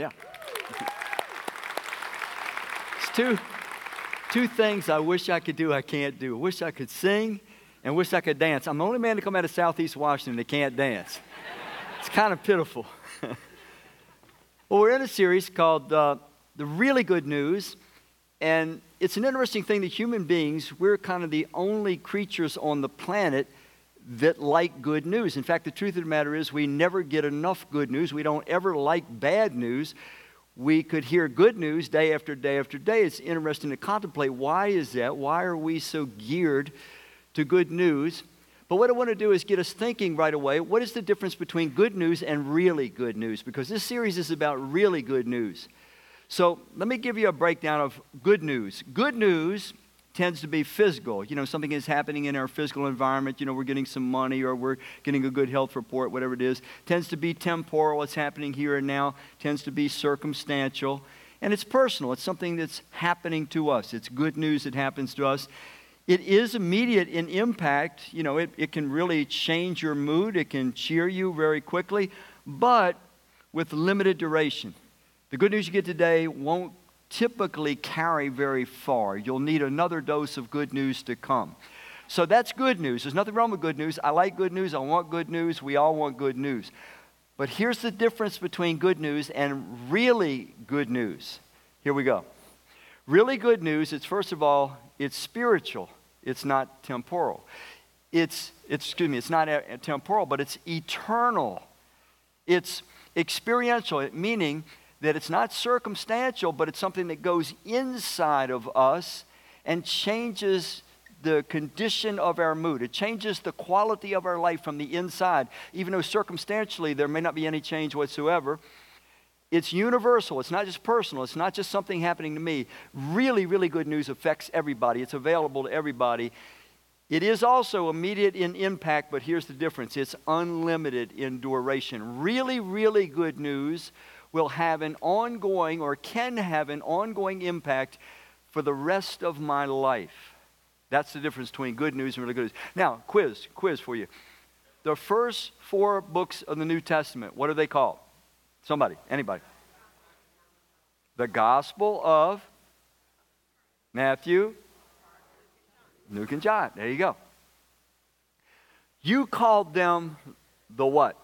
Yeah. it's two, two things I wish I could do, I can't do. I wish I could sing and wish I could dance. I'm the only man to come out of Southeast Washington that can't dance. It's kind of pitiful. well, we're in a series called uh, The Really Good News. And it's an interesting thing that human beings, we're kind of the only creatures on the planet that like good news. In fact, the truth of the matter is, we never get enough good news. We don't ever like bad news. We could hear good news day after day after day. It's interesting to contemplate why is that? Why are we so geared to good news? But what I want to do is get us thinking right away what is the difference between good news and really good news? Because this series is about really good news. So let me give you a breakdown of good news. Good news tends to be physical. You know, something is happening in our physical environment. You know, we're getting some money or we're getting a good health report, whatever it is. Tends to be temporal. What's happening here and now tends to be circumstantial. And it's personal. It's something that's happening to us. It's good news that happens to us. It is immediate in impact. You know, it, it can really change your mood. It can cheer you very quickly, but with limited duration. The good news you get today won't typically carry very far. You'll need another dose of good news to come. So that's good news. There's nothing wrong with good news. I like good news. I want good news. We all want good news. But here's the difference between good news and really good news. Here we go. Really good news, it's first of all, it's spiritual. It's not temporal. It's, it's excuse me, it's not uh, temporal, but it's eternal. It's experiential, meaning that it's not circumstantial, but it's something that goes inside of us and changes the condition of our mood. It changes the quality of our life from the inside. Even though circumstantially there may not be any change whatsoever, it's universal. It's not just personal. It's not just something happening to me. Really, really good news affects everybody, it's available to everybody. It is also immediate in impact, but here's the difference it's unlimited in duration. Really, really good news will have an ongoing or can have an ongoing impact for the rest of my life. That's the difference between good news and really good news. Now, quiz, quiz for you. The first four books of the New Testament, what are they called? Somebody, anybody. The Gospel of Matthew, Luke, and John. There you go. You called them the what?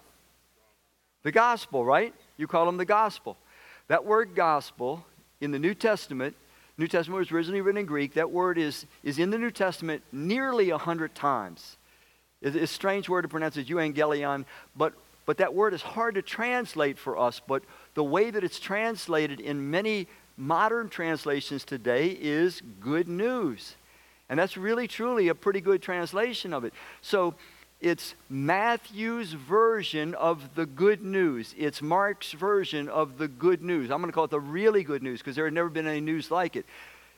The gospel, right? You call them the gospel. That word gospel in the New Testament, New Testament was originally written in Greek. That word is, is in the New Testament nearly a hundred times. It's a strange word to pronounce it, euangelion, but, but that word is hard to translate for us. But the way that it's translated in many modern translations today is good news. And that's really, truly a pretty good translation of it. So it's Matthew's version of the good news. It's Mark's version of the good news. I'm going to call it the really good news because there had never been any news like it.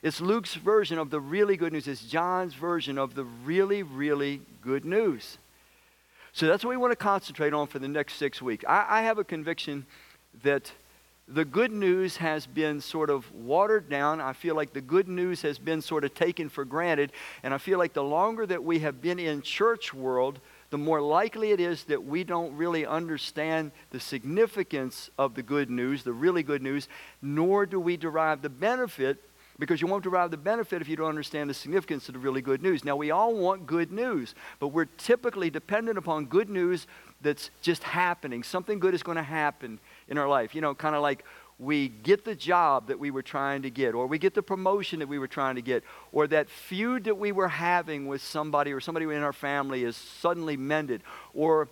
It's Luke's version of the really good news. It's John's version of the really, really good news. So that's what we want to concentrate on for the next six weeks. I, I have a conviction that the good news has been sort of watered down. I feel like the good news has been sort of taken for granted. And I feel like the longer that we have been in church world, the more likely it is that we don't really understand the significance of the good news, the really good news, nor do we derive the benefit because you won't derive the benefit if you don't understand the significance of the really good news. Now, we all want good news, but we're typically dependent upon good news that's just happening. Something good is going to happen in our life. You know, kind of like we get the job that we were trying to get, or we get the promotion that we were trying to get, or that feud that we were having with somebody or somebody in our family is suddenly mended, or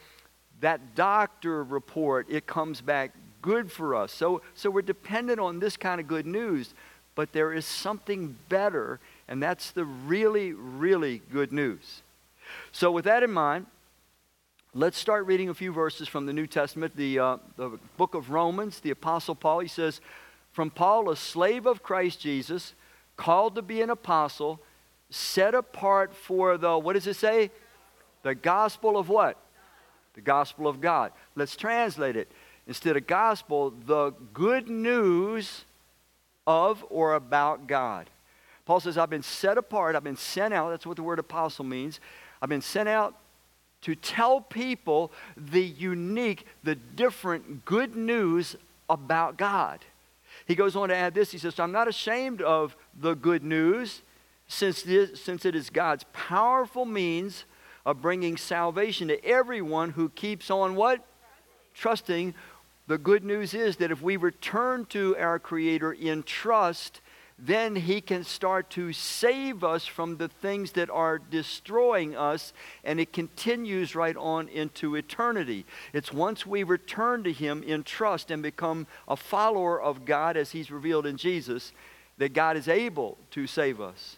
that doctor report, it comes back good for us. So, so we're dependent on this kind of good news, but there is something better, and that's the really, really good news. So, with that in mind, Let's start reading a few verses from the New Testament, the, uh, the book of Romans. The Apostle Paul, he says, From Paul, a slave of Christ Jesus, called to be an apostle, set apart for the, what does it say? The gospel of what? The gospel of God. Let's translate it. Instead of gospel, the good news of or about God. Paul says, I've been set apart, I've been sent out. That's what the word apostle means. I've been sent out to tell people the unique, the different good news about God. He goes on to add this. He says, I'm not ashamed of the good news, since, this, since it is God's powerful means of bringing salvation to everyone who keeps on what? Trusting. The good news is that if we return to our Creator in trust, then He can start to save us from the things that are destroying us, and it continues right on into eternity. It's once we return to Him in trust and become a follower of God as He's revealed in Jesus that God is able to save us.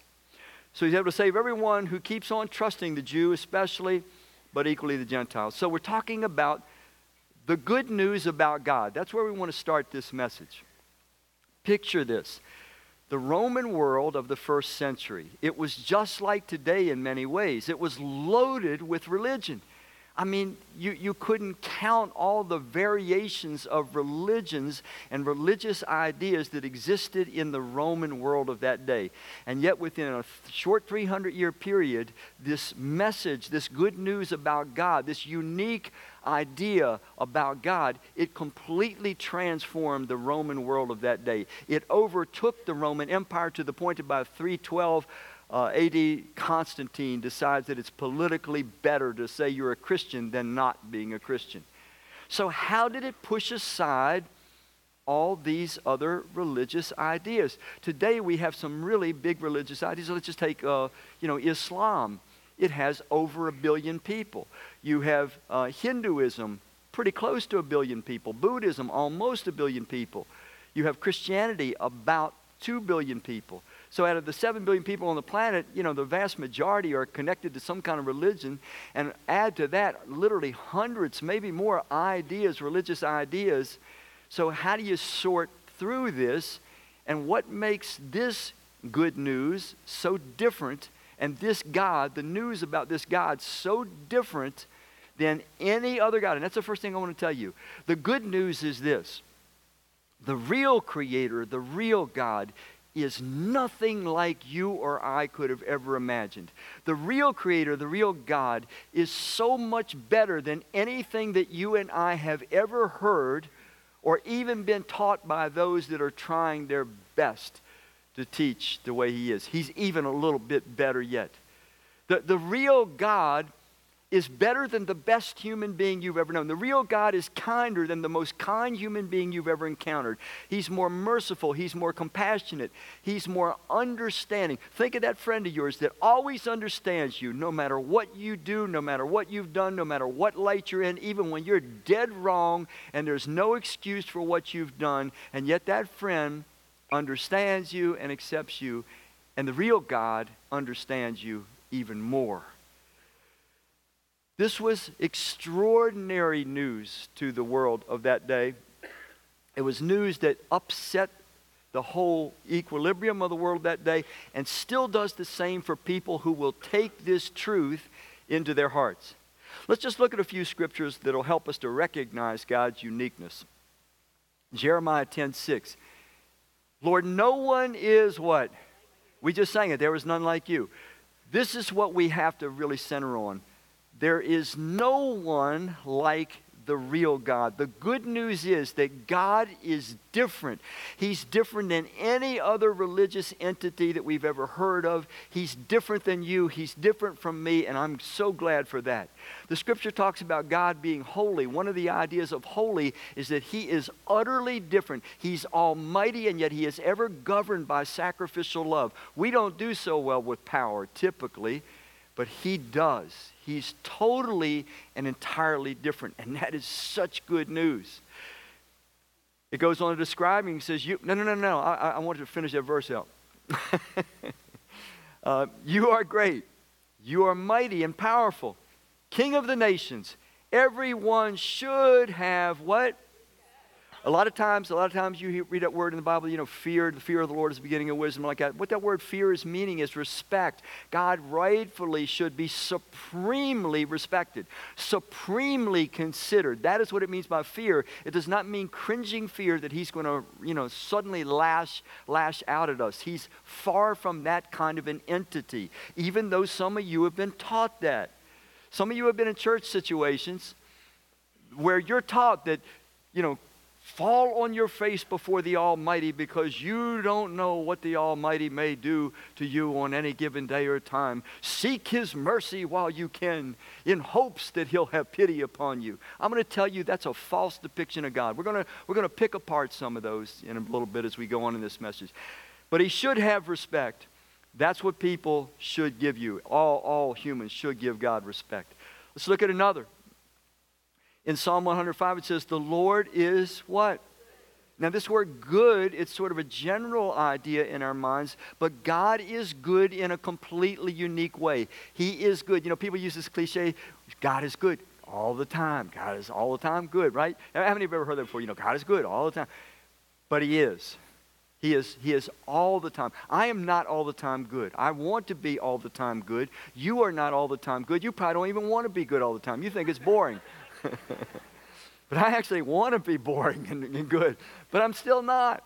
So He's able to save everyone who keeps on trusting the Jew, especially, but equally the Gentiles. So we're talking about the good news about God. That's where we want to start this message. Picture this the Roman world of the first century. It was just like today in many ways. It was loaded with religion. I mean, you, you couldn't count all the variations of religions and religious ideas that existed in the Roman world of that day. And yet, within a short 300 year period, this message, this good news about God, this unique idea about God, it completely transformed the Roman world of that day. It overtook the Roman Empire to the point by 312, uh, AD Constantine decides that it's politically better to say you're a Christian than not being a Christian. So, how did it push aside all these other religious ideas? Today, we have some really big religious ideas. Let's just take, uh, you know, Islam. It has over a billion people. You have uh, Hinduism, pretty close to a billion people. Buddhism, almost a billion people. You have Christianity, about 2 billion people. So out of the 7 billion people on the planet, you know, the vast majority are connected to some kind of religion. And add to that literally hundreds, maybe more ideas, religious ideas. So how do you sort through this? And what makes this good news so different and this God, the news about this God, so different than any other God? And that's the first thing I want to tell you. The good news is this the real creator, the real God, is nothing like you or I could have ever imagined. The real creator, the real God, is so much better than anything that you and I have ever heard or even been taught by those that are trying their best to teach the way He is. He's even a little bit better yet. The, the real God is better than the best human being you've ever known. The real God is kinder than the most kind human being you've ever encountered. He's more merciful. He's more compassionate. He's more understanding. Think of that friend of yours that always understands you no matter what you do, no matter what you've done, no matter what light you're in, even when you're dead wrong and there's no excuse for what you've done. And yet that friend understands you and accepts you. And the real God understands you even more. This was extraordinary news to the world of that day. It was news that upset the whole equilibrium of the world that day and still does the same for people who will take this truth into their hearts. Let's just look at a few scriptures that will help us to recognize God's uniqueness. Jeremiah 10 6. Lord, no one is what? We just sang it. There was none like you. This is what we have to really center on. There is no one like the real God. The good news is that God is different. He's different than any other religious entity that we've ever heard of. He's different than you. He's different from me, and I'm so glad for that. The scripture talks about God being holy. One of the ideas of holy is that He is utterly different. He's almighty, and yet He is ever governed by sacrificial love. We don't do so well with power, typically, but He does. He's totally and entirely different. And that is such good news. It goes on to describe him. He says, you, No, no, no, no. I, I wanted to finish that verse out. uh, you are great. You are mighty and powerful. King of the nations. Everyone should have what? A lot of times, a lot of times you read that word in the Bible, you know, fear, the fear of the Lord is the beginning of wisdom, like that. What that word fear is meaning is respect. God rightfully should be supremely respected, supremely considered. That is what it means by fear. It does not mean cringing fear that he's going to, you know, suddenly lash, lash out at us. He's far from that kind of an entity, even though some of you have been taught that. Some of you have been in church situations where you're taught that, you know, Fall on your face before the Almighty because you don't know what the Almighty may do to you on any given day or time. Seek His mercy while you can in hopes that He'll have pity upon you. I'm going to tell you that's a false depiction of God. We're going to, we're going to pick apart some of those in a little bit as we go on in this message. But He should have respect. That's what people should give you. All, all humans should give God respect. Let's look at another. In Psalm 105, it says, The Lord is what? Now, this word good, it's sort of a general idea in our minds, but God is good in a completely unique way. He is good. You know, people use this cliche God is good all the time. God is all the time good, right? How many of you ever heard that before? You know, God is good all the time. But He is. He is, he is all the time. I am not all the time good. I want to be all the time good. You are not all the time good. You probably don't even want to be good all the time. You think it's boring. but I actually want to be boring and, and good, but I'm still not.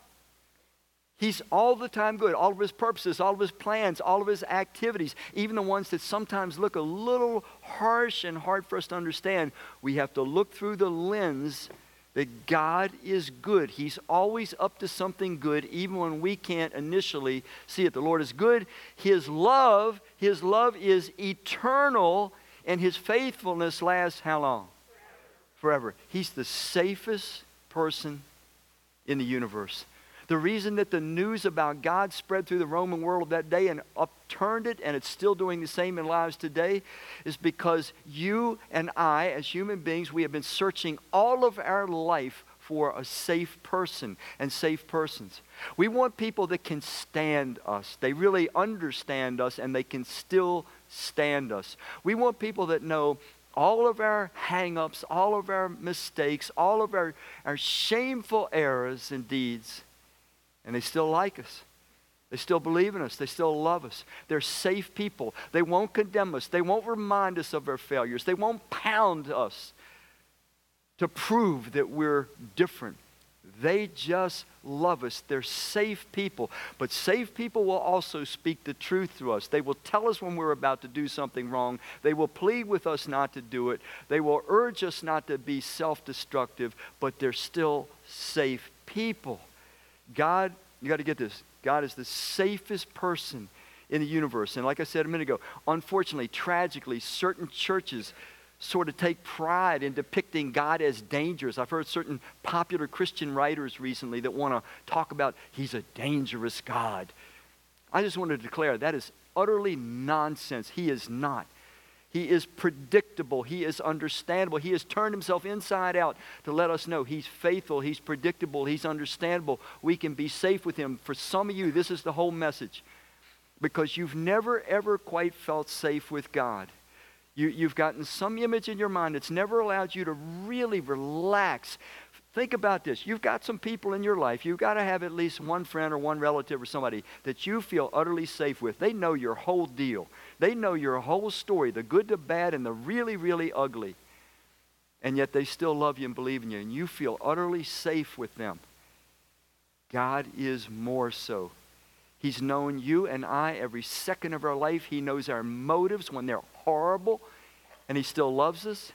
He's all the time good. All of his purposes, all of his plans, all of his activities, even the ones that sometimes look a little harsh and hard for us to understand, we have to look through the lens that God is good. He's always up to something good, even when we can't initially see it. The Lord is good. His love, His love is eternal, and His faithfulness lasts how long? Forever. He's the safest person in the universe. The reason that the news about God spread through the Roman world that day and upturned it, and it's still doing the same in lives today, is because you and I, as human beings, we have been searching all of our life for a safe person and safe persons. We want people that can stand us. They really understand us and they can still stand us. We want people that know all of our hang-ups, all of our mistakes, all of our, our shameful errors and deeds, and they still like us. They still believe in us. They still love us. They're safe people. They won't condemn us. They won't remind us of our failures. They won't pound us to prove that we're different. They just love us. They're safe people. But safe people will also speak the truth to us. They will tell us when we're about to do something wrong. They will plead with us not to do it. They will urge us not to be self destructive, but they're still safe people. God, you got to get this. God is the safest person in the universe. And like I said a minute ago, unfortunately, tragically, certain churches sort of take pride in depicting God as dangerous. I've heard certain popular Christian writers recently that want to talk about he's a dangerous God. I just want to declare that is utterly nonsense. He is not. He is predictable. He is understandable. He has turned himself inside out to let us know he's faithful, he's predictable, he's understandable. We can be safe with him. For some of you, this is the whole message. Because you've never, ever quite felt safe with God. You, you've gotten some image in your mind that's never allowed you to really relax. Think about this. You've got some people in your life. You've got to have at least one friend or one relative or somebody that you feel utterly safe with. They know your whole deal. They know your whole story, the good, the bad, and the really, really ugly. And yet they still love you and believe in you, and you feel utterly safe with them. God is more so. He's known you and I every second of our life. He knows our motives when they're horrible, and He still loves us.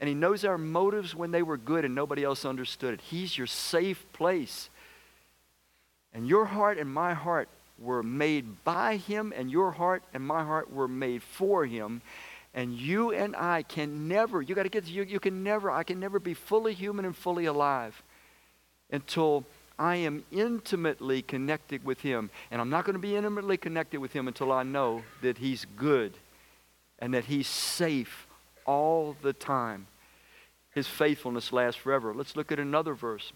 And He knows our motives when they were good and nobody else understood it. He's your safe place. And your heart and my heart were made by Him, and your heart and my heart were made for Him. And you and I can never, you got to get, you, you can never, I can never be fully human and fully alive until I am intimately connected with Him. And I'm not going to be intimately connected with Him until I know that He's good and that He's safe all the time. His faithfulness lasts forever. Let's look at another verse.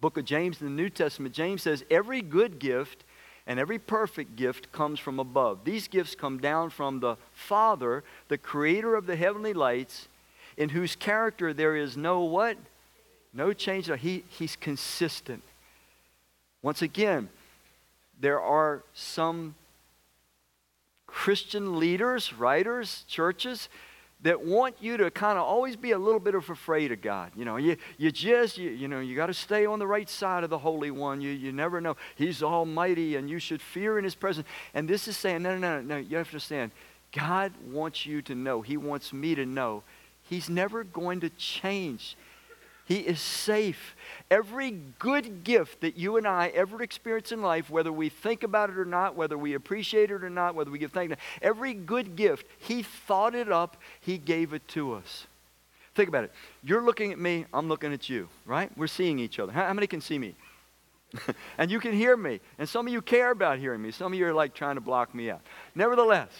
Book of James in the New Testament, James says, Every good gift and every perfect gift comes from above. These gifts come down from the Father, the creator of the heavenly lights, in whose character there is no what? No change. He, he's consistent. Once again, there are some Christian leaders, writers, churches that want you to kind of always be a little bit of afraid of God. You know, you, you just, you, you know, you got to stay on the right side of the Holy One. You, you never know. He's almighty and you should fear in His presence. And this is saying, no, no, no, no, you have to understand. God wants you to know. He wants me to know. He's never going to change. He is safe. Every good gift that you and I ever experience in life, whether we think about it or not, whether we appreciate it or not, whether we give thanks, every good gift, He thought it up, He gave it to us. Think about it. You're looking at me, I'm looking at you, right? We're seeing each other. How, many can see me? and you can hear me. And some of you care about hearing me. Some of you are like trying to block me out. Nevertheless,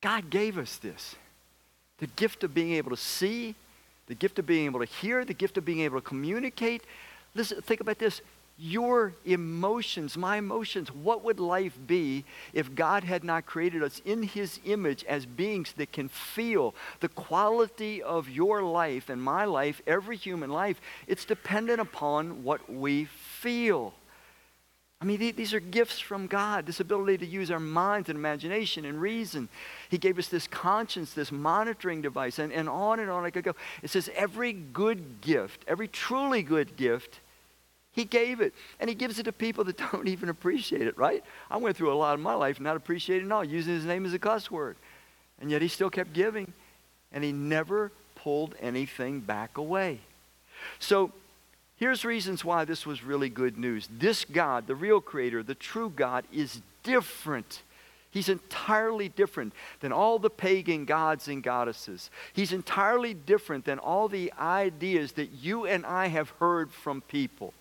God gave us this the gift of being able to see, the gift of being able to hear, the gift of being able to communicate. Listen, think about this. Your emotions, my emotions, what would life be if God had not created us in His image as beings that can feel the quality of your life and my life, every human life? It's dependent upon what we feel. I mean, these are gifts from God, this ability to use our minds and imagination and reason. He gave us this conscience, this monitoring device, and, and on and on I could go. It says every good gift, every truly good gift, He gave it. And He gives it to people that don't even appreciate it, right? I went through a lot of my life not appreciating it all, using His name as a cuss word. And yet He still kept giving, and He never pulled anything back away. So Here's reasons why this was really good news. This God, the real creator, the true God, is different. He's entirely different than all the pagan gods and goddesses. He's entirely different than all the ideas that you and I have heard from people.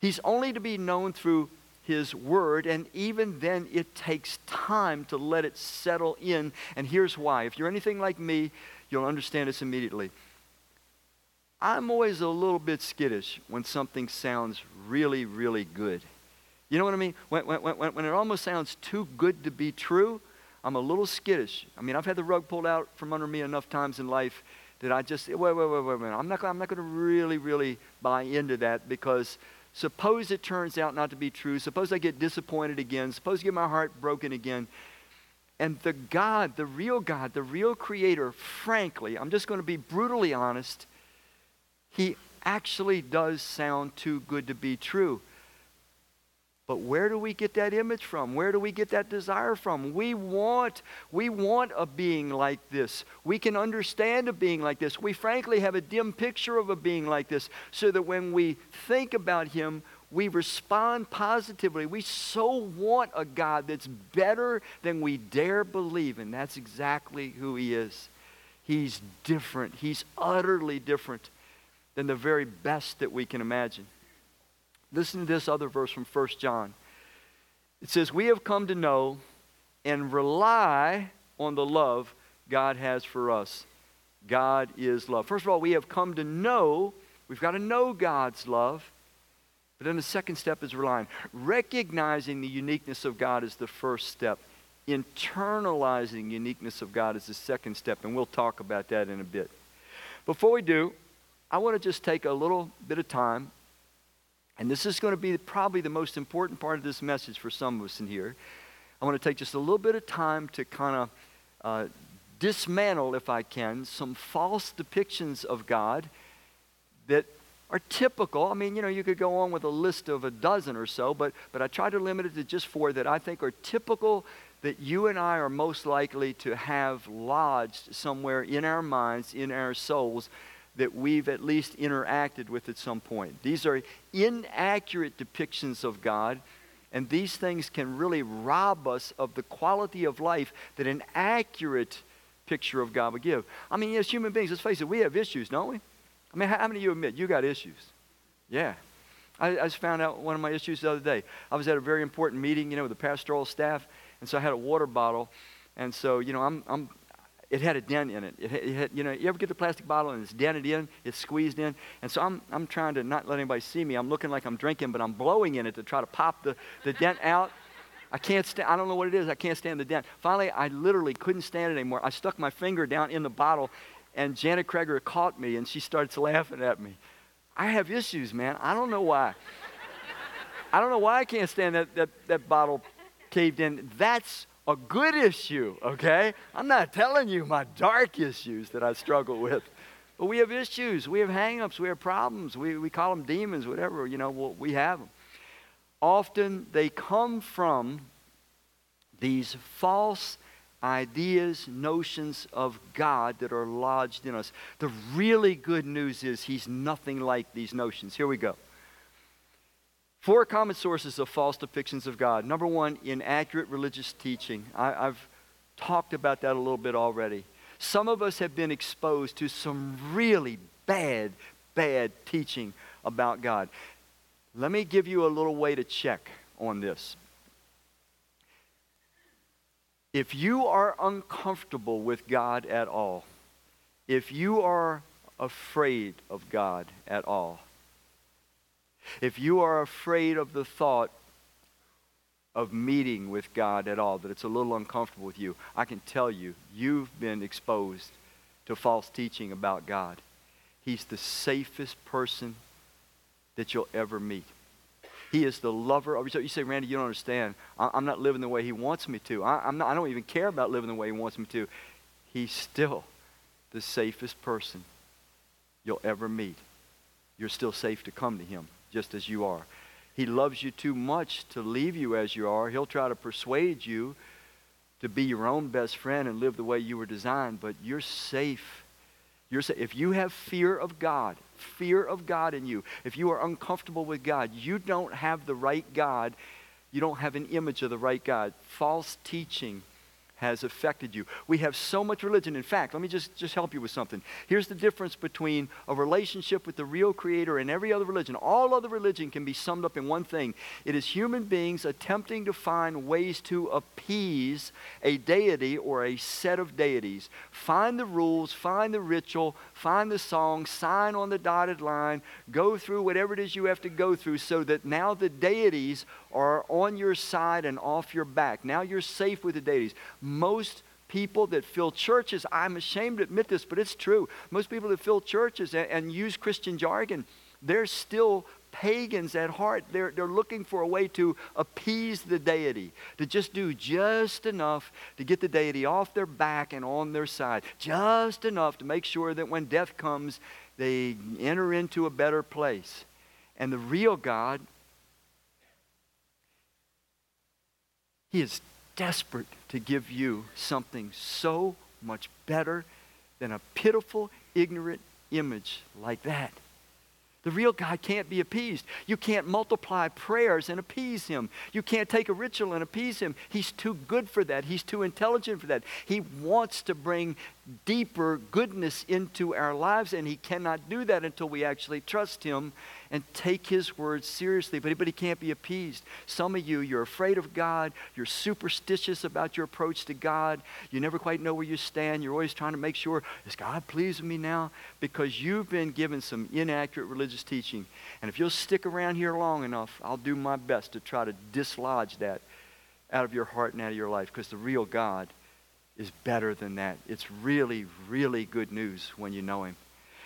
He's only to be known through his word, and even then it takes time to let it settle in. And here's why. If you're anything like me, you'll understand this immediately. I'm always a little bit skittish when something sounds really, really good. You know what I mean? When, when, when, when it almost sounds too good to be true, I'm a little skittish. I mean, I've had the rug pulled out from under me enough times in life that I just, wait, wait, wait, wait, wait. I'm not, I'm not going to really, really buy into that because suppose it turns out not to be true. Suppose I get disappointed again. Suppose I get my heart broken again. And the God, the real God, the real creator, frankly, I'm just going to be brutally honest, he actually does sound too good to be true. But where do we get that image from? Where do we get that desire from? We want we want a being like this. We can understand a being like this. We frankly have a dim picture of a being like this so that when we think about him, we respond positively. We so want a God that's better than we dare believe, and that's exactly who he is. He's different. He's utterly different than the very best that we can imagine. Listen to this other verse from 1 John. It says, We have come to know and rely on the love God has for us. God is love. First of all, we have come to know, we've got to know God's love. But then the second step is relying. Recognizing the uniqueness of God is the first step. Internalizing uniqueness of God is the second step, and we'll talk about that in a bit. Before we do, I want to just take a little bit of time, and this is going to be probably the most important part of this message for some of us in here. I want to take just a little bit of time to kind of uh, dismantle, if I can, some false depictions of God that are typical. I mean, you know, you could go on with a list of a dozen or so, but, but I try to limit it to just four that I think are typical that you and I are most likely to have lodged somewhere in our minds, in our souls, that we've at least interacted with at some point. These are inaccurate depictions of God, and these things can really rob us of the quality of life that an accurate picture of God would give. I mean, as human beings, let's face it, we have issues, don't we? I mean, how many of you admit you got issues? Yeah. I, I just found out one of my issues the other day. I was at a very important meeting, you know, with the pastoral staff, and so I had a water bottle. And so, you know, I'm, I'm it had a dent in it. It had, it had, you know, you ever get the plastic bottle and it's dented in, it's squeezed in? And so I'm, I'm trying to not let anybody see me. I'm looking like I'm drinking, but I'm blowing in it to try to pop the, the dent out. I can't stand, I don't know what it is. I can't stand the dent. Finally, I literally couldn't stand it anymore. I stuck my finger down in the bottle, and Janet Kreger caught me, and she starts laughing at me. I have issues, man. I don't know why. I don't know why I can't stand that, that, that bottle caved in. That's a good issue, okay? I'm not telling you my dark issues that I struggle with. But we have issues, we have hangups, we have problems. We, we call them demons, whatever, you know, well, we have them. Often they come from these false ideas, notions of God that are lodged in us. The really good news is He's nothing like these notions. Here we go. Four common sources of false depictions of God. Number one, inaccurate religious teaching. I, have talked about that a little bit already. Some of us have been exposed to some really bad, bad teaching about God. Let me give you a little way to check on this. If you are uncomfortable with God at all, if you are afraid of God at all, if you are afraid of the thought of meeting with God at all, that it's a little uncomfortable with you, I can tell you, you've been exposed to false teaching about God. He's the safest person that you'll ever meet. He is the lover of you. You say, Randy, you don't understand. I'm not living the way he wants me to. I, am not, I don't even care about living the way he wants me to. He's still the safest person you'll ever meet. You're still safe to come to him just as you are. He loves you too much to leave you as you are. He'll try to persuade you to be your own best friend and live the way you were designed, but you're safe. You're safe. If you have fear of God, fear of God in you, if you are uncomfortable with God, you don't have the right God. You don't have an image of the right God. False teaching has affected you. We have so much religion. In fact, let me just, just help you with something. Here's the difference between a relationship with the real Creator and every other religion. All other religion can be summed up in one thing it is human beings attempting to find ways to appease a deity or a set of deities. Find the rules, find the ritual, find the song, sign on the dotted line, go through whatever it is you have to go through so that now the deities are on your side and off your back. Now you're safe with the deities. Most people that fill churches, I'm ashamed to admit this, but it's true. Most people that fill churches and, and use Christian jargon, they're still pagans at heart. They're, they're looking for a way to appease the deity, to just do just enough to get the deity off their back and on their side, just enough to make sure that when death comes, they enter into a better place. And the real God He is desperate to give you something so much better than a pitiful, ignorant image like that. The real God can't be appeased. You can't multiply prayers and appease him. You can't take a ritual and appease him. He's too good for that. He's too intelligent for that. He wants to bring deeper goodness into our lives, and he cannot do that until we actually trust him and take his word seriously. But, but he can't be appeased. Some of you, you're afraid of God. You're superstitious about your approach to God. You never quite know where you stand. You're always trying to make sure, is God pleased with me now? Because you've been given some inaccurate religious teaching. And if you'll stick around here long enough, I'll do my best to try to dislodge that out of your heart and out of your life because the real God is better than that. It's really, really good news when you know Him.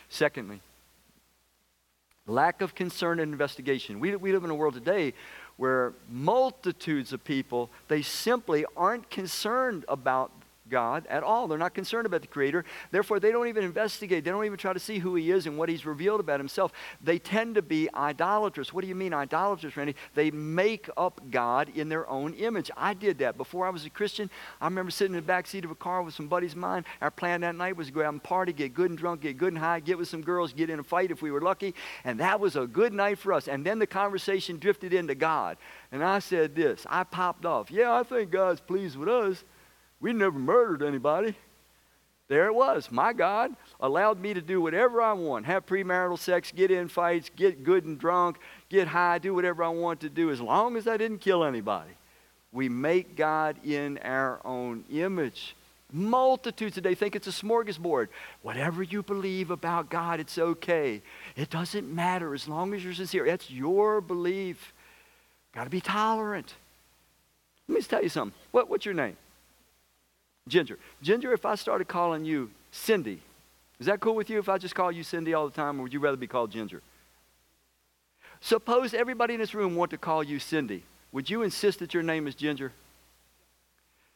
Secondly, Lack of concern and investigation. We, we live in a world today where multitudes of people, they simply aren't concerned about God at all. They're not concerned about the Creator. Therefore, they don't even investigate. They don't even try to see who He is and what He's revealed about Himself. They tend to be idolatrous. What do you mean, idolatrous, Randy? They make up God in their own image. I did that. Before I was a Christian, I remember sitting in the back seat of a car with some buddies of mine. Our plan that night was to go out and party, get good and drunk, get good and high, get with some girls, get in a fight if we were lucky. And that was a good night for us. And then the conversation drifted into God. And I said this I popped off. Yeah, I think God's pleased with us. We never murdered anybody. There it was. My God allowed me to do whatever I want have premarital sex, get in fights, get good and drunk, get high, do whatever I want to do as long as I didn't kill anybody. We make God in our own image. Multitudes today think it's a smorgasbord. Whatever you believe about God, it's okay. It doesn't matter as long as you're sincere. That's your belief. Got to be tolerant. Let me tell you something. What, what's your name? Ginger. Ginger, if I started calling you Cindy, is that cool with you if I just call you Cindy all the time, or would you rather be called Ginger? Suppose everybody in this room want to call you Cindy. Would you insist that your name is Ginger?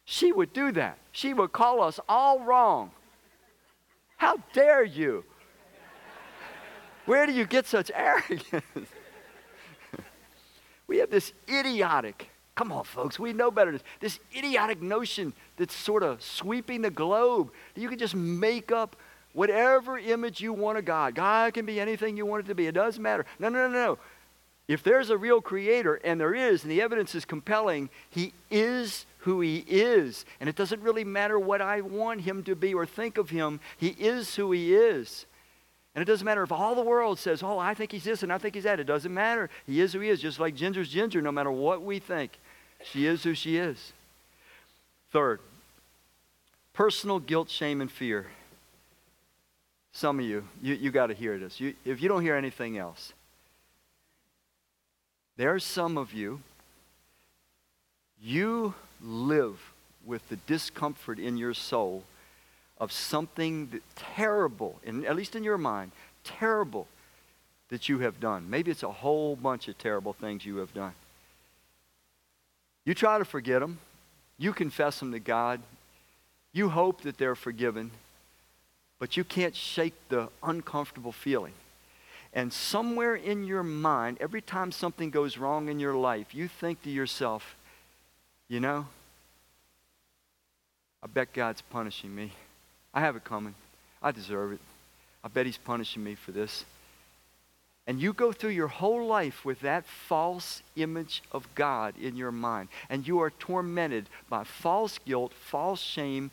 She would do that. She would call us all wrong. How dare you? Where do you get such arrogance? we have this idiotic Come on, folks, we know better. This idiotic notion that's sort of sweeping the globe. You can just make up whatever image you want of God. God can be anything you want it to be. It doesn't matter. No, no, no, no. If there's a real creator, and there is, and the evidence is compelling, he is who he is. And it doesn't really matter what I want him to be or think of him, he is who he is. And it doesn't matter if all the world says, oh, I think he's this and I think he's that. It doesn't matter. He is who he is, just like Ginger's Ginger, no matter what we think. She is who she is. Third, personal guilt, shame, and fear. Some of you, you, you got to hear this. You, if you don't hear anything else, there are some of you, you live with the discomfort in your soul of something that, terrible, in, at least in your mind, terrible that you have done. Maybe it's a whole bunch of terrible things you have done. You try to forget them. You confess them to God. You hope that they're forgiven. But you can't shake the uncomfortable feeling. And somewhere in your mind, every time something goes wrong in your life, you think to yourself, you know, I bet God's punishing me. I have it coming. I deserve it. I bet He's punishing me for this and you go through your whole life with that false image of God in your mind, and you are tormented by false guilt, false shame,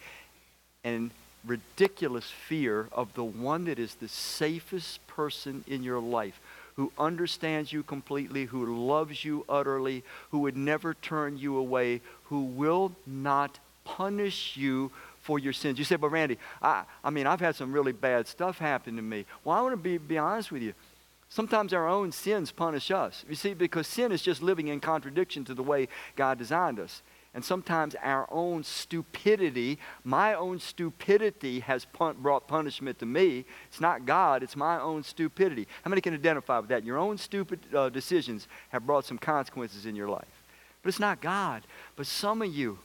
and ridiculous fear of the one that is the safest person in your life, who understands you completely, who loves you utterly, who would never turn you away, who will not punish you for your sins. You say, but Randy, I, I mean, I've had some really bad stuff happen to me. Well, I want to be, be honest with you. Sometimes our own sins punish us. You see, because sin is just living in contradiction to the way God designed us. And sometimes our own stupidity, my own stupidity has pun- brought punishment to me. It's not God, it's my own stupidity. How many can identify with that? Your own stupid uh, decisions have brought some consequences in your life. But it's not God. But some of you,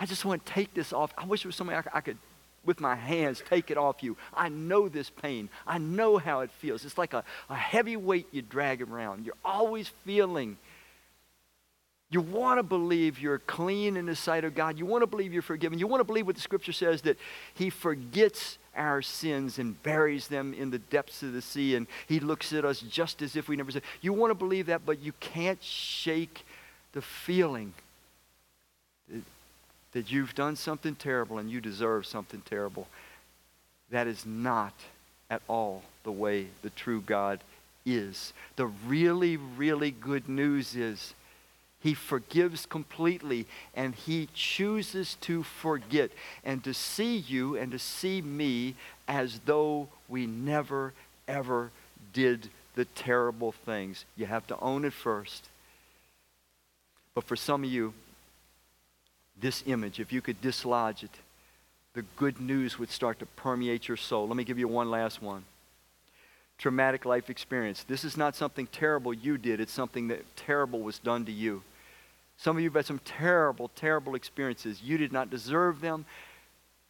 I just want to take this off. I wish there was somebody I, I could with my hands take it off you. I know this pain. I know how it feels. It's like a, a heavy weight you drag around. You're always feeling. You want to believe you're clean in the sight of God. You want to believe you're forgiven. You want to believe what the scripture says that He forgets our sins and buries them in the depths of the sea and He looks at us just as if we never said. You want to believe that, but you can't shake the feeling that you've done something terrible and you deserve something terrible. That is not at all the way the true God is. The really, really good news is he forgives completely and he chooses to forget and to see you and to see me as though we never, ever did the terrible things. You have to own it first. But for some of you, this image, if you could dislodge it, the good news would start to permeate your soul. Let me give you one last one. Traumatic life experience. This is not something terrible you did, it's something that terrible was done to you. Some of you have had some terrible, terrible experiences. You did not deserve them.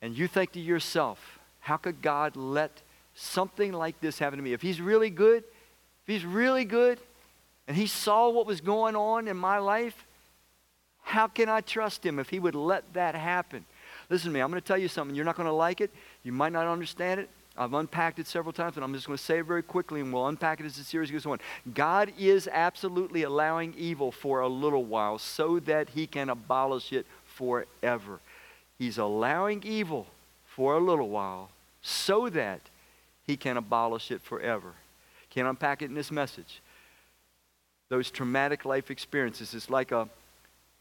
And you think to yourself, how could God let something like this happen to me? If He's really good, if He's really good, and He saw what was going on in my life, how can I trust him if he would let that happen? Listen to me, I'm going to tell you something. You're not going to like it. You might not understand it. I've unpacked it several times, and I'm just going to say it very quickly, and we'll unpack it as the series goes on. God is absolutely allowing evil for a little while so that he can abolish it forever. He's allowing evil for a little while so that he can abolish it forever. Can't unpack it in this message. Those traumatic life experiences, it's like a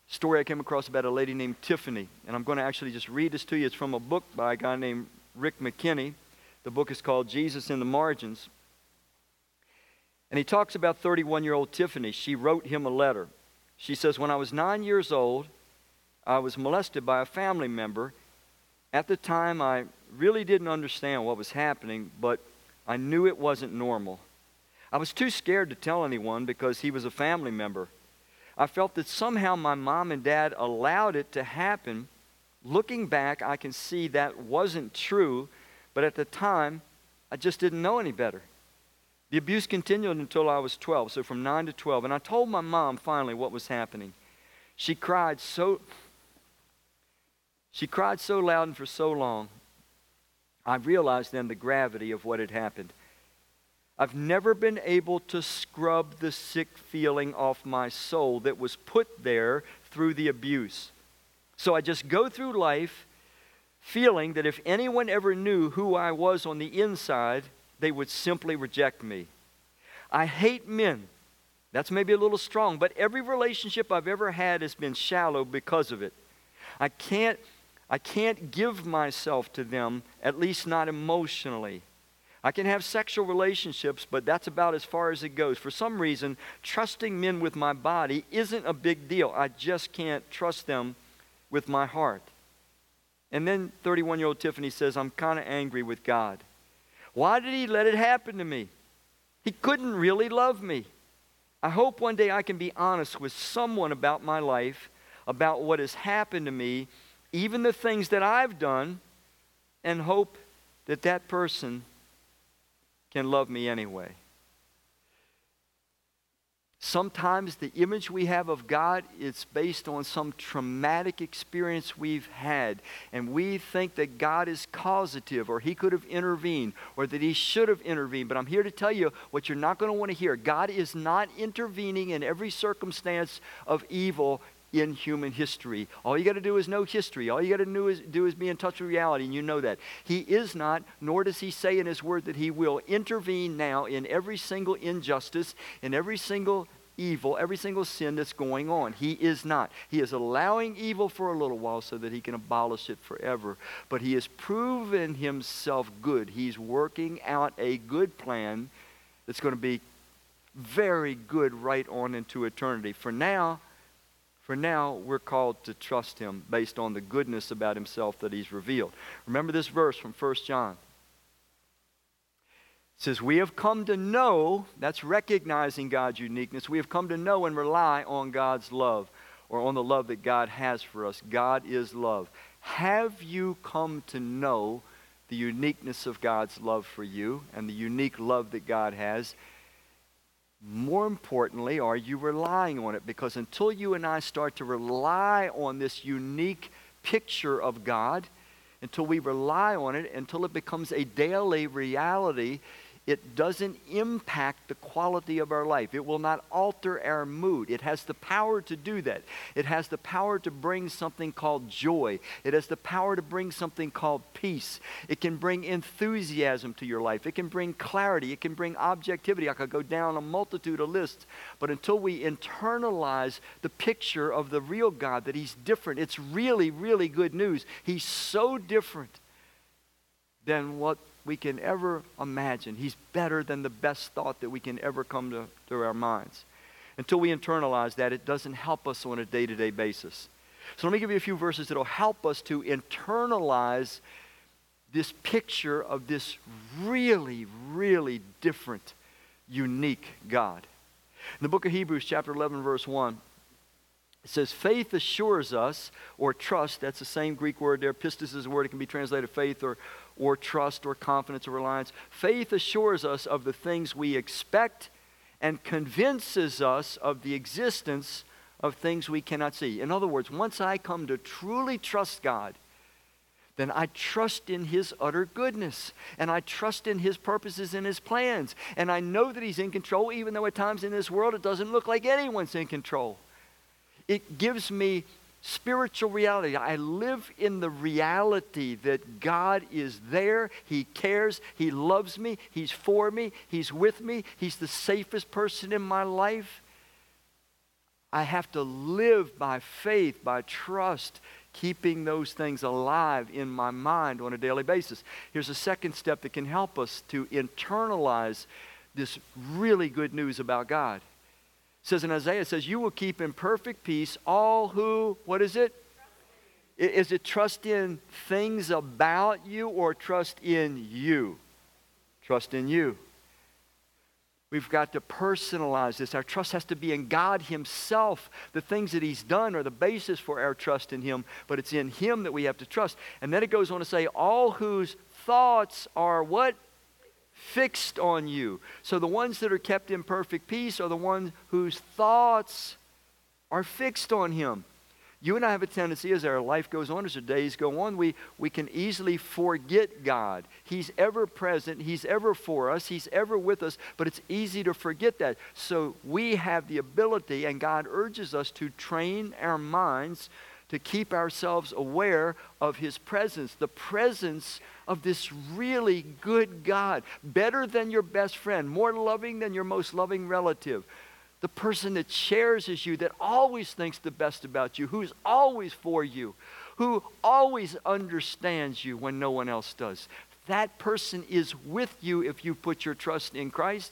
story I came across about a lady named Tiffany. And I'm going to actually just read this to you. It's from a book by a guy named Rick McKinley. The book is called Jesus in the Margins. And he talks about 31 year old Tiffany. She wrote him a letter. She says, When I was nine years old, I was molested by a family member. At the time, I really didn't understand what was happening, but I knew it wasn't normal. I was too scared to tell anyone because he was a family member. I felt that somehow my mom and dad allowed it to happen. Looking back, I can see that wasn't true, but at the time, I just didn't know any better. The abuse continued until I was 12, so from 9 to 12. And I told my mom finally what was happening. She cried so she cried so loud and for so long. I realized then the gravity of what had happened. I've never been able to scrub the sick feeling off my soul that was put there through the abuse. So I just go through life feeling that if anyone ever knew who I was on the inside, they would simply reject me. I hate men. That's maybe a little strong, but every relationship I've ever had has been shallow because of it. I can't I can't give myself to them, at least not emotionally. I can have sexual relationships, but that's about as far as it goes. For some reason, trusting men with my body isn't a big deal. I just can't trust them with my heart. And then 31 year old Tiffany says, I'm kind of angry with God. Why did he let it happen to me? He couldn't really love me. I hope one day I can be honest with someone about my life, about what has happened to me, even the things that I've done, and hope that that person can love me anyway. Sometimes the image we have of God is based on some traumatic experience we've had, and we think that God is causative, or He could have intervened, or that He should have intervened. But I'm here to tell you what you're not going to want to hear. God is not intervening in every circumstance of evil in human history. All you got to do is know history. All you got to do is, do is be in touch with reality, and you know that. He is not, nor does he say in his word that he will intervene now in every single injustice, in every single evil, every single sin that's going on. He is not. He is allowing evil for a little while so that he can abolish it forever. But he has proven himself good. He's working out a good plan that's going to be very good right on into eternity. For now, for now, we're called to trust him based on the goodness about himself that he's revealed. Remember this verse from 1 John. It says, We have come to know, that's recognizing God's uniqueness. We have come to know and rely on God's love or on the love that God has for us. God is love. Have you come to know the uniqueness of God's love for you and the unique love that God has? More importantly, are you relying on it? Because until you and I start to rely on this unique picture of God, until we rely on it, until it becomes a daily reality, it doesn't impact the quality of our life. It will not alter our mood. It has the power to do that. It has the power to bring something called joy. It has the power to bring something called peace. It can bring enthusiasm to your life. It can bring clarity. It can bring objectivity. I could go down a multitude of lists. But until we internalize the picture of the real God, that He's different, it's really, really good news. He's so different than what we can ever imagine. He's better than the best thought that we can ever come to, to our minds. Until we internalize that, it doesn't help us on a day to day basis. So let me give you a few verses that will help us to internalize this picture of this really, really different, unique God. In the book of Hebrews, chapter 11, verse 1, it says, faith assures us, or trust, that's the same Greek word there. Pistis is a word, it can be translated faith or, or trust or confidence or reliance. Faith assures us of the things we expect and convinces us of the existence of things we cannot see. In other words, once I come to truly trust God, then I trust in His utter goodness. And I trust in His purposes and His plans. And I know that He's in control, even though at times in this world it doesn't look like anyone's in control. It gives me spiritual reality. I live in the reality that God is there. He cares. He loves me. He's for me. He's with me. He's the safest person in my life. I have to live by faith, by trust, keeping those things alive in my mind on a daily basis. Here's a second step that can help us to internalize this really good news about God says in Isaiah, it says, You will keep in perfect peace all who, what is it? Is it trust in things about you or trust in you? Trust in you. We've got to personalize this. Our trust has to be in God Himself. The things that He's done are the basis for our trust in Him, but it's in Him that we have to trust. And then it goes on to say, All whose thoughts are what? Fixed on you. So the ones that are kept in perfect peace are the ones whose thoughts are fixed on Him. You and I have a tendency as our life goes on, as our days go on, we, we can easily forget God. He's ever present, He's ever for us, He's ever with us, but it's easy to forget that. So we have the ability, and God urges us to train our minds to keep ourselves aware of His presence, the presence of this really good God, better than your best friend, more loving than your most loving relative the person that cherishes you, that always thinks the best about you, who's always for you, who always understands you when no one else does. That person is with you if you put your trust in Christ.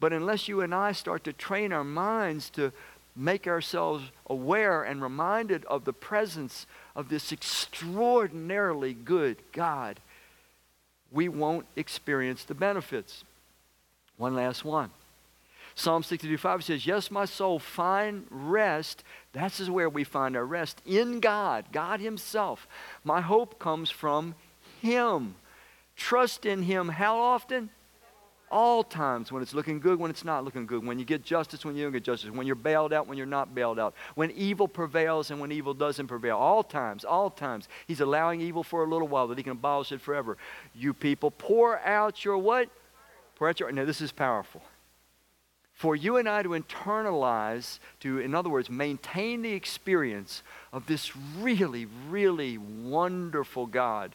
But unless you and I start to train our minds to make ourselves aware and reminded of the presence of this extraordinarily good God, we won't experience the benefits. One last one. Psalm 62 5 says, Yes, my soul, find rest. That's where we find our rest in God, God Himself. My hope comes from Him. Trust in Him how often? All times. When it's looking good, when it's not looking good. When you get justice, when you don't get justice. When you're bailed out, when you're not bailed out. When evil prevails and when evil doesn't prevail. All times, all times. He's allowing evil for a little while that He can abolish it forever. You people, pour out your what? Pour out your. Now, this is powerful for you and I to internalize, to, in other words, maintain the experience of this really, really wonderful God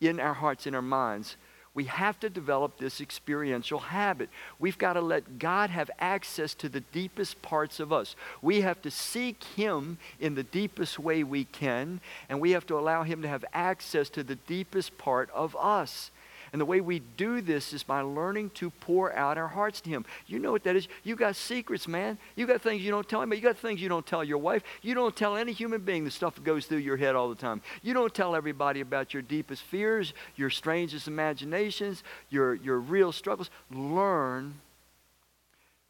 in our hearts, in our minds, we have to develop this experiential habit. We've got to let God have access to the deepest parts of us. We have to seek Him in the deepest way we can, and we have to allow Him to have access to the deepest part of us. And the way we do this is by learning to pour out our hearts to Him. You know what that is? You got secrets, man. You got things you don't tell Him, but You got things you don't tell your wife. You don't tell any human being the stuff that goes through your head all the time. You don't tell everybody about your deepest fears, your strangest imaginations, your, your real struggles. Learn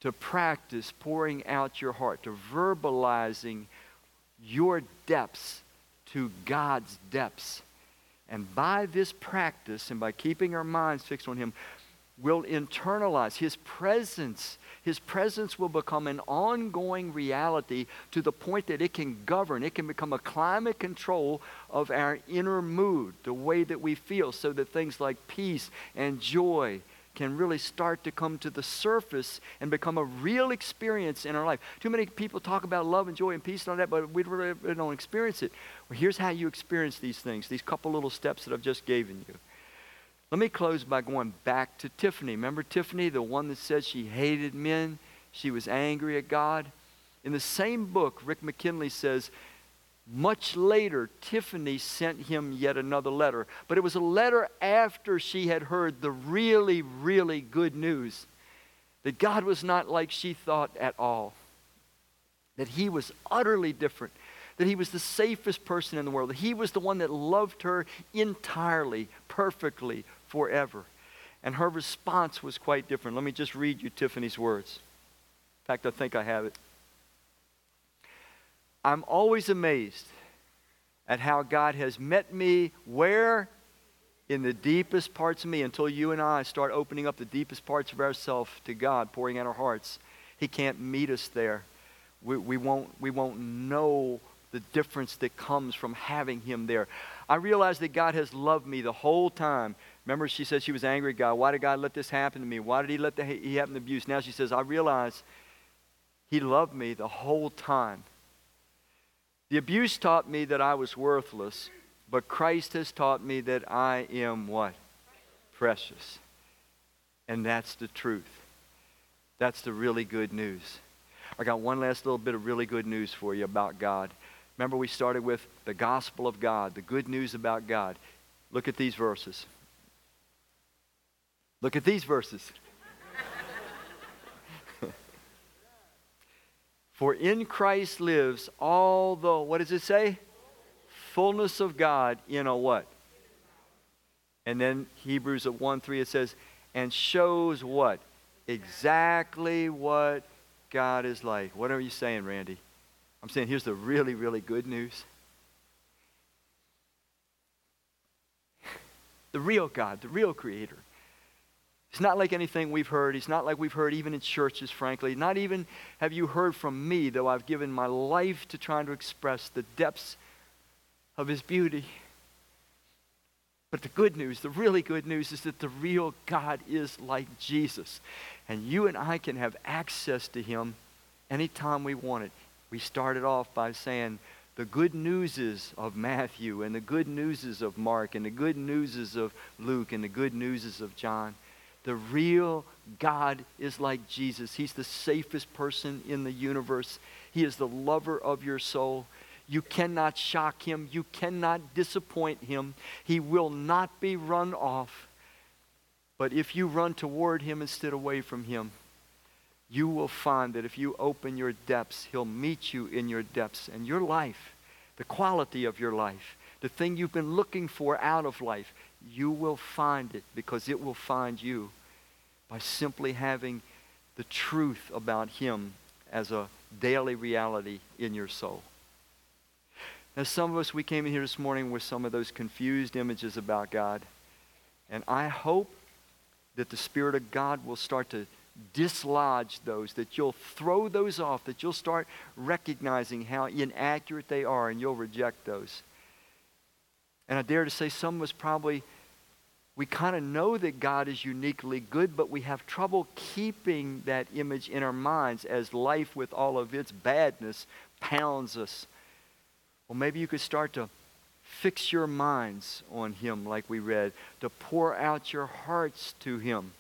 to practice pouring out your heart, to verbalizing your depths to God's depths. And by this practice and by keeping our minds fixed on Him, we'll internalize His presence. His presence will become an ongoing reality to the point that it can govern, it can become a climate control of our inner mood, the way that we feel, so that things like peace and joy can really start to come to the surface and become a real experience in our life. Too many people talk about love and joy and peace and all that, but we really don't experience it. Well, here's how you experience these things, these couple little steps that I've just given you. Let me close by going back to Tiffany. Remember Tiffany, the one that said she hated men? She was angry at God. In the same book, Rick McKinley says much later, Tiffany sent him yet another letter. But it was a letter after she had heard the really, really good news that God was not like she thought at all, that He was utterly different, that He was the safest person in the world, that He was the one that loved her entirely, perfectly, forever. And her response was quite different. Let me just read you Tiffany's words. In fact, I think I have it. I'm always amazed at how God has met me where? In the deepest parts of me until you and I start opening up the deepest parts of ourselves to God, pouring out our hearts. He can't meet us there. We, we, won't, we won't know the difference that comes from having Him there. I realize that God has loved me the whole time. Remember, she said she was angry at God. Why did God let this happen to me? Why did He let the, He happen to abuse? Now she says, I realize He loved me the whole time. The abuse taught me that I was worthless, but Christ has taught me that I am what? Precious. And that's the truth. That's the really good news. I got one last little bit of really good news for you about God. Remember, we started with the gospel of God, the good news about God. Look at these verses. Look at these verses. For in Christ lives all the, what does it say? Fullness of God in a what? And then Hebrews 1 3, it says, and shows what? Exactly what God is like. What are you saying, Randy? I'm saying here's the really, really good news. The real God, the real Creator, He's not like anything we've heard. It's not like we've heard even in churches, frankly. Not even have you heard from me, though I've given my life to trying to express the depths of his beauty. But the good news, the really good news, is that the real God is like Jesus. And you and I can have access to him anytime we want it. We started off by saying, the good newses of Matthew and the good newses of Mark and the good newses of Luke and the good newses of John. The real God is like Jesus. He's the safest person in the universe. He is the lover of your soul. You cannot shock him. You cannot disappoint him. He will not be run off. But if you run toward him instead of away from him, you will find that if you open your depths, he'll meet you in your depths. And your life, the quality of your life, the thing you've been looking for out of life, you will find it because it will find you by simply having the truth about Him as a daily reality in your soul. Now, some of us, we came in here this morning with some of those confused images about God. And I hope that the Spirit of God will start to dislodge those, that you'll throw those off, that you'll start recognizing how inaccurate they are, and you'll reject those. And I dare to say some of us probably we kind of know that God is uniquely good, but we have trouble keeping that image in our minds as life with all of its badness pounds us. Well, maybe you could start to fix your minds on Him, like we read, to pour out your hearts to Him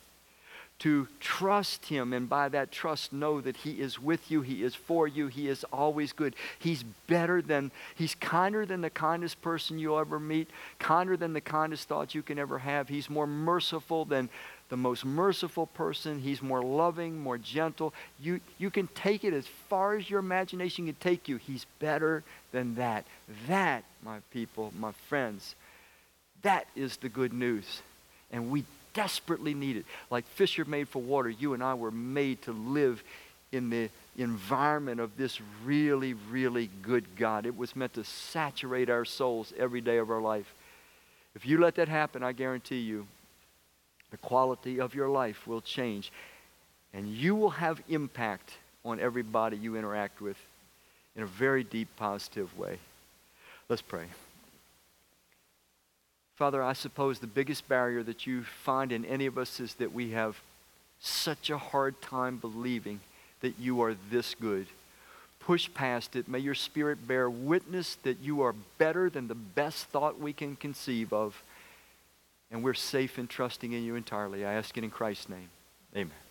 to trust Him, and by that trust, know that He is with you, He is for you, He is always good. He's better than, He's kinder than the kindest person you'll ever meet, kinder than the kindest thoughts you can ever have. He's more merciful than the most merciful person. He's more loving, more gentle. You, you can take it as far as your imagination can take you. He's better than that. That, my people, my friends, that is the good news. And we desperately needed. Like fish are made for water, you and I were made to live in the environment of this really, really good God. It was meant to saturate our souls every day of our life. If you let that happen, I guarantee you, the quality of your life will change. And you will have impact on everybody you interact with in a very deep, positive way. Let's pray. Father, I suppose the biggest barrier that you find in any of us is that we have such a hard time believing that you are this good. Push past it. May your spirit bear witness that you are better than the best thought we can conceive of. And we're safe in trusting in you entirely. I ask it in Christ's name. Amen.